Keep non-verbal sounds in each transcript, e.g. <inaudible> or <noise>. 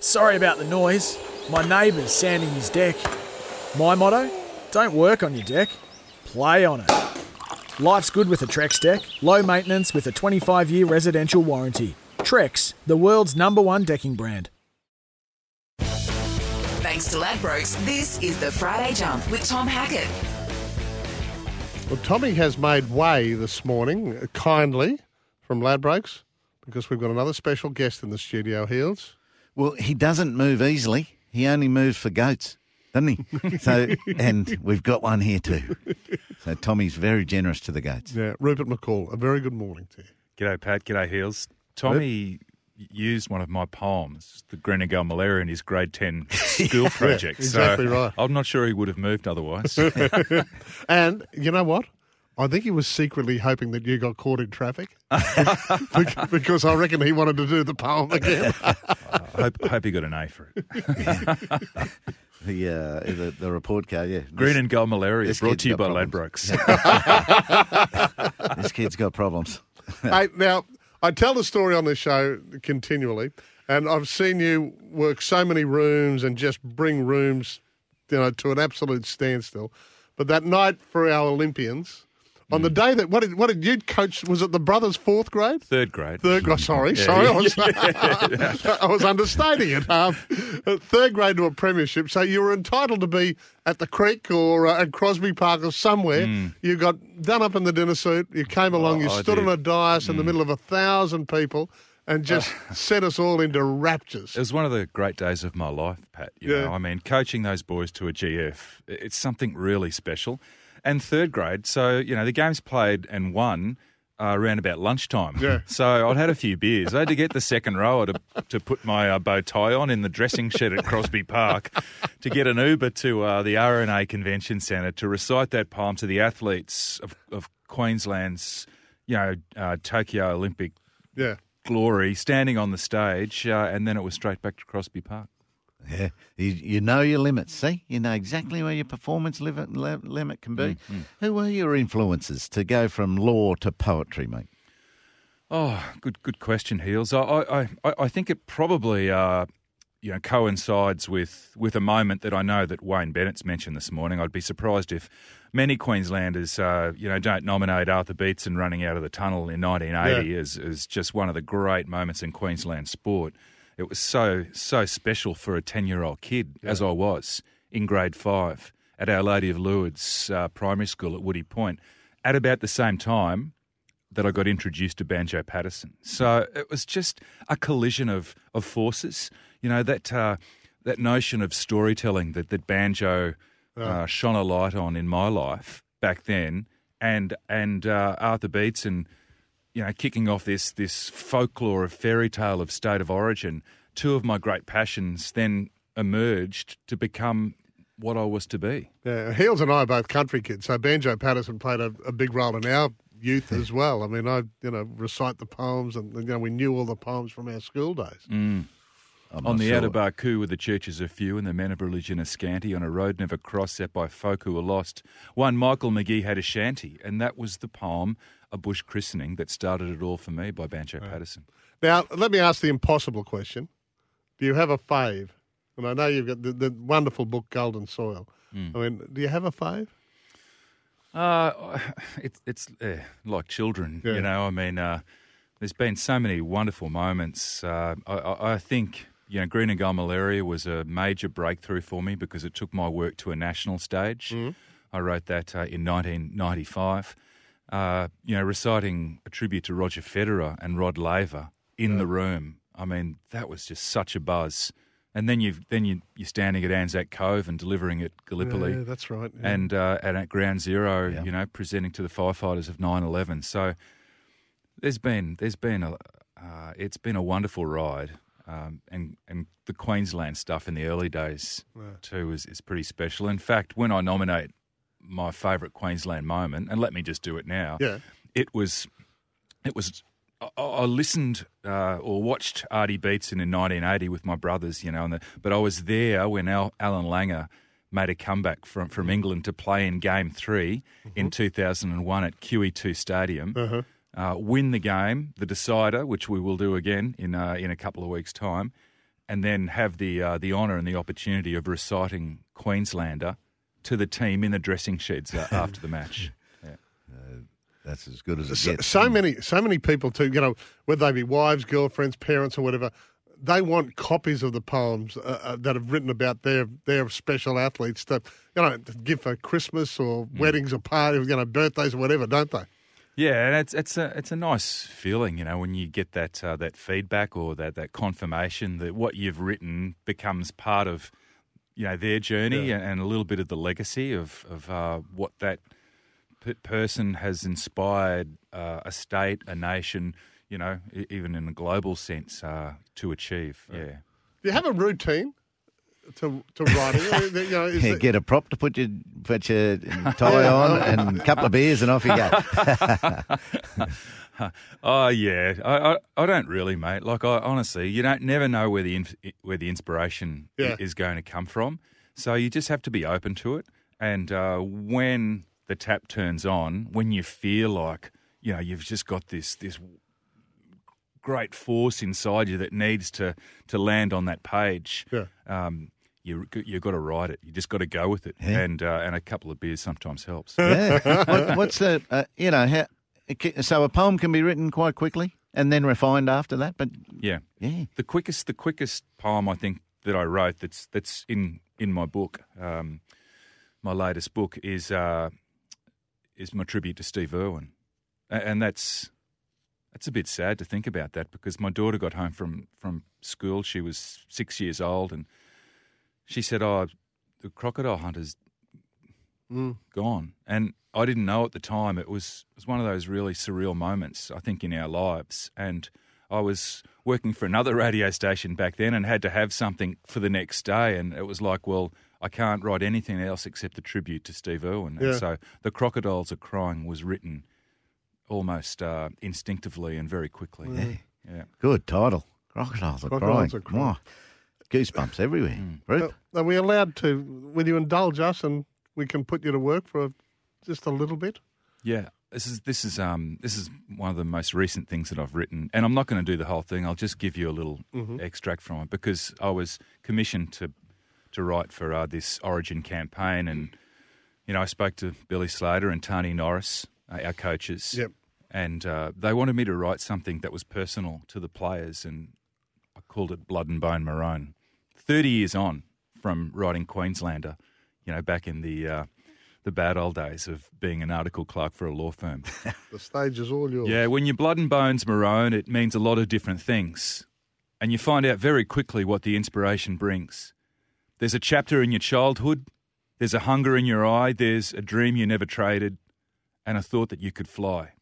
Sorry about the noise. My neighbour's sanding his deck. My motto don't work on your deck, play on it. Life's good with a Trex deck, low maintenance with a 25 year residential warranty. Trex, the world's number one decking brand. Thanks to Ladbrokes, this is the Friday Jump with Tom Hackett. Well, Tommy has made way this morning, kindly, from Ladbrokes, because we've got another special guest in the studio, Heals. Well, he doesn't move easily. He only moves for goats, doesn't he? <laughs> so, and we've got one here too. So Tommy's very generous to the goats. Yeah, Rupert McCall, a very good morning to you. G'day, Pat. G'day, Heals. Tommy used one of my poems, the Green and Gold Malaria, in his grade 10 <laughs> school project. exactly so right. I'm not sure he would have moved otherwise. <laughs> And you know what? I think he was secretly hoping that you got caught in traffic because I reckon he wanted to do the poem again. I hope, hope he got an A for it. <laughs> The, uh, the the report card, yeah. Green and Gold Malaria, this brought to you by got Ladbrokes. This kid's got problems. <laughs> hey, now, I tell the story on this show continually, and I've seen you work so many rooms and just bring rooms, you know, to an absolute standstill. But that night for our Olympians, on the day that what did what did you coach? Was it the brothers' fourth grade? Third grade. Third grade. Sorry, sorry, I was, <laughs> <laughs> I was understating it. Um, third grade to a premiership, so you were entitled to be at the Creek or uh, at Crosby Park or somewhere. You got done up in the dinner suit. You came along. you Mm. Oh, I stood on. Mm. a dais in the middle of a thousand people and just <laughs> set us all into raptures. It was one of the great days of my life, Pat. You Yeah. know, I mean, coaching those boys to a GF, it's something really special. And third grade, so you know, the games played and won uh, around about lunchtime. Yeah. <laughs> So I'd had a few beers. I had to get the second rower to to put my uh, bow tie on in the dressing shed at Crosby Park, to get an Uber to uh, the RNA Convention Centre to recite that poem to the athletes of, of Queensland's, you know, uh, Tokyo Olympic Yeah. glory, standing on the stage, uh, and then it was straight back to Crosby Park. Yeah, you, you know your limits. See, you know exactly where your performance limit, limit can be. Who were your influences to go from law to poetry, mate? Oh, good, good question, Heals. I, I, I, I think it probably, uh, you know, coincides with with a moment that I know that Wayne Bennett's mentioned this morning. I'd be surprised if many Queenslanders, uh, you know, don't nominate Arthur Beetson running out of the tunnel in 1980 as, as just one of the great moments in Queensland sport. It was so so special for a 10 year old kid, as I was in grade five at Our Lady of Lourdes uh, Primary School at Woody Point. At about the same time, that I got introduced to Banjo Paterson. So it was just a collision of, of forces. You know, that uh, that notion of storytelling that, that Banjo uh, shone a light on in my life back then, and and uh, Arthur Beetson, you know, kicking off this this folklore of fairy tale of state of origin. Two of my great passions then emerged to become what I was to be. Yeah, Heals and I are both country kids, so Banjo Paterson played a, a big role in our youth as <laughs> well. I mean, I you know recite the poems, and you know we knew all the poems from our school days. Mm. I'm On the sure. outer Barcoo, where the churches are few and the men of religion are scanty, on a road never crossed, set by folk who were lost, one Michael Magee had a shanty, and that was the poem, A Bush Christening, that started it all for me by Banjo Paterson. Now, let me ask the impossible question: Do you have a fave? And I know you've got the, the wonderful book Golden Soil. I mean, do you have a fave? Uh, it, <sighs> it's uh, like children, Yeah. you know. I mean, uh, there's been so many wonderful moments. Uh, I, I, think you know, Green and Gold Malaria was a major breakthrough for me because it took my work to a national stage. I wrote that uh, in 1995. Uh, you know, reciting a tribute to Roger Federer and Rod Laver in the room. I mean, that was just such a buzz. And then you've then you you're standing at Anzac Cove and delivering at Gallipoli Yeah, that's right. yeah. and uh, and at Ground Zero, Yeah. you know, presenting to the firefighters of 9/11. So there's been there's been a uh, it's been a wonderful ride, um, and and the Queensland stuff in the early days too is, is pretty special. In fact, when I nominate my favourite Queensland moment, and let me just do it now, Yeah. it was it was I, I listened uh, or watched Artie Beetson in 1980 with my brothers, you know, and the, but I was there when Al, Allan Langer made a comeback from, from England to play in Game 3 in 2001 at QE2 Stadium, uh, win the game, the decider, which we will do again in uh, in a couple of weeks' time, and then have the uh, the honour and the opportunity of reciting Queenslander to the team in the dressing sheds uh, <laughs> after the match. That's as good as it So, gets. so many, so many people too. You know, whether they be wives, girlfriends, parents, or whatever, they want copies of the poems uh, uh, that have written about their their special athletes to you know to give for Christmas or Hmm. weddings or parties, you know, birthdays or whatever, don't they? Yeah, and it's it's a it's a nice feeling, you know, when you get that uh, that feedback or that, that confirmation that what you've written becomes part of, you know, their journey and, and a little bit of the legacy of of uh, what that p- person has inspired uh, a state, a nation, you know, even in a global sense, uh, to achieve. Yeah. Do you have a routine to to writing? you know, is <laughs> Yeah, it- get a prop to put your put your tie on and a couple of beers and off you go. <laughs> Oh yeah, I, I I don't really, mate. Like I honestly, you don't never know where the inf- where the inspiration Yeah. is going to come from. So you just have to be open to it. And uh, when the tap turns on, when you feel like you know you've just got this this great force inside you that needs to to land on that page, Yeah. um, you you got to write it. You just got to go with it. Yeah. And uh, and a couple of beers sometimes helps. Yeah. <laughs> What, what's the uh, you know how, so a poem can be written quite quickly and then refined after that, but yeah. yeah. The quickest, the quickest poem I think that I wrote that's that's in in my book, um, my latest book is uh, is my tribute to Steve Irwin, and that's that's a bit sad to think about that because my daughter got home from from school. She was six years old, and she said, "Oh, the crocodile hunter's gone," and I didn't know at the time. It was it was one of those really surreal moments I think in our lives, and I was working for another <laughs> radio station back then and had to have something for the next day, and it was like, well, I can't write anything else except a tribute to Steve Irwin, and so the crocodiles are crying was written almost uh, instinctively and very quickly. Yeah. Good title. Crocodiles are Crocodiles crying. are crying. Wow. Goosebumps everywhere. Ruth? are we allowed to? Will you indulge us and we can put you to work for just a little bit? Yeah, this is this is um this is one of the most recent things that I've written, and I'm not going to do the whole thing. I'll just give you a little extract from it because I was commissioned to to write for uh, this Origin campaign, and you know I spoke to Billy Slater and Tahnee Norris, uh, our coaches, Yep. and uh, they wanted me to write something that was personal to the players, and I called it Blood and Bone Maroon. Thirty years on from writing Queenslander, you know, back in the uh, the bad old days of being an article clerk for a law firm. <laughs> The stage is all yours. yeah, when your blood and bones maroon, it means a lot of different things, and you find out very quickly what the inspiration brings. There's a chapter in your childhood. There's a hunger in your eye. There's a dream you never traded, and a thought that you could fly.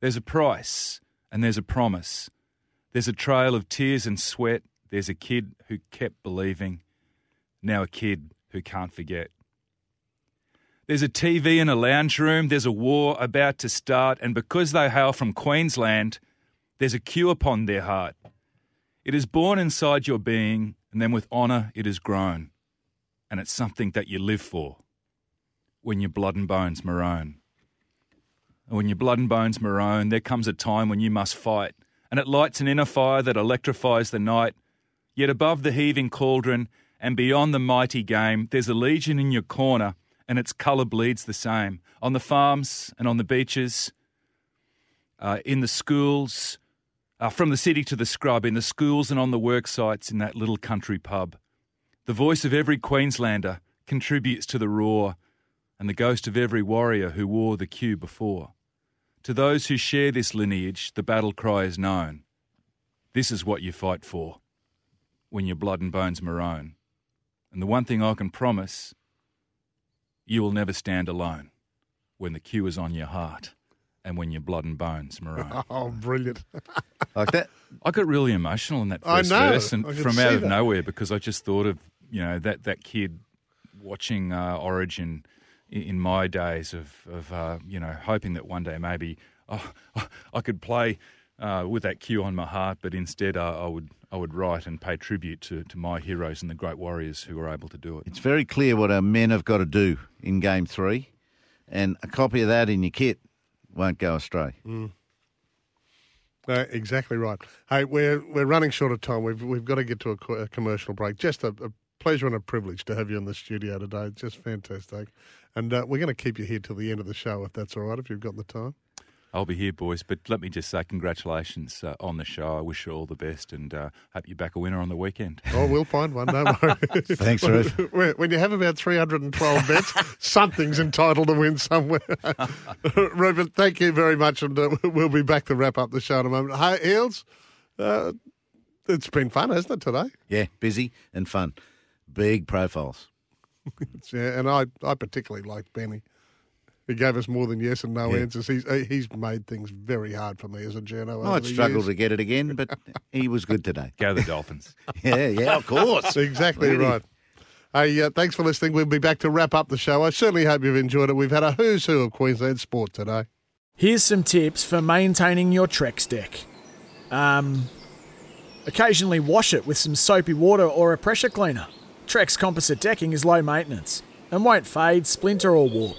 There's a price, and there's a promise. There's a trail of tears and sweat. There's a kid who kept believing, now a kid who can't forget. There's a TV in a lounge room. There's a war about to start. And because they hail from Queensland, there's a cue upon their heart. It is born inside your being, and then with honour it is grown. And it's something that you live for when your blood and bones maroon. And when your blood and bones maroon, there comes a time when you must fight, and it lights an inner fire that electrifies the night. Yet above the heaving cauldron and beyond the mighty game, there's a legion in your corner, and its colour bleeds the same. On the farms and on the beaches, uh, in the schools, uh, from the city to the scrub, in the schools and on the work sites in that little country pub. The voice of every Queenslander contributes to the roar, and the ghost of every warrior who wore the cue before. To those who share this lineage, the battle cry is known. This is what you fight for when your blood and bones maroon. And the one thing I can promise you will never stand alone when the cue is on your heart and when you're blood and bones, maroon. <laughs> Oh, brilliant. <laughs> Like that? I got really emotional in that I first know. verse, and I from out of that. nowhere because I just thought of you know that that kid watching uh, Origin in, in my days of of uh, you know hoping that one day maybe oh, <laughs> I could play uh, with that cue on my heart, but instead uh, I would I would write and pay tribute to, to my heroes and the great warriors who were able to do it. It's very clear what our men have got to do in game three, and a copy of that in your kit won't go astray. Mm. Uh, exactly right. Hey, we're we're running short of time. We've we've got to get to a, co- a commercial break. Just a, a pleasure and a privilege to have you in the studio today. Just fantastic, and uh, we're going to keep you here till the end of the show, if that's all right. If you've got the time. I'll be here, boys. But let me just say congratulations uh, on the show. I wish you all the best, and uh, hope you back a winner on the weekend. Oh, we'll find one. No worries. <laughs> Thanks, Ruth. <laughs> When- When you have about 312 bets, <laughs> something's entitled to win somewhere. Rupert, thank you very much, and uh, we'll be back to wrap up the show in a moment. Hey, Heals, uh, it's been fun, hasn't it, today? Yeah, busy and fun. Big profiles. Yeah, and I, I particularly like Benny. He gave us more than yes and no Yeah. answers. He's he's made things very hard for me as a journo. over I'd struggle years. to get it again, but he was good today. Go the Dolphins. <laughs> Yeah, yeah, of course. <laughs> Exactly Really. right. Hey, uh, thanks for listening. We'll be back to wrap up the show. I certainly hope you've enjoyed it. We've had a who's who of Queensland sport today. Here's some tips for maintaining your Trex deck. Um, occasionally wash it with some soapy water or a pressure cleaner. Trex composite decking is low maintenance and won't fade, splinter, or warp.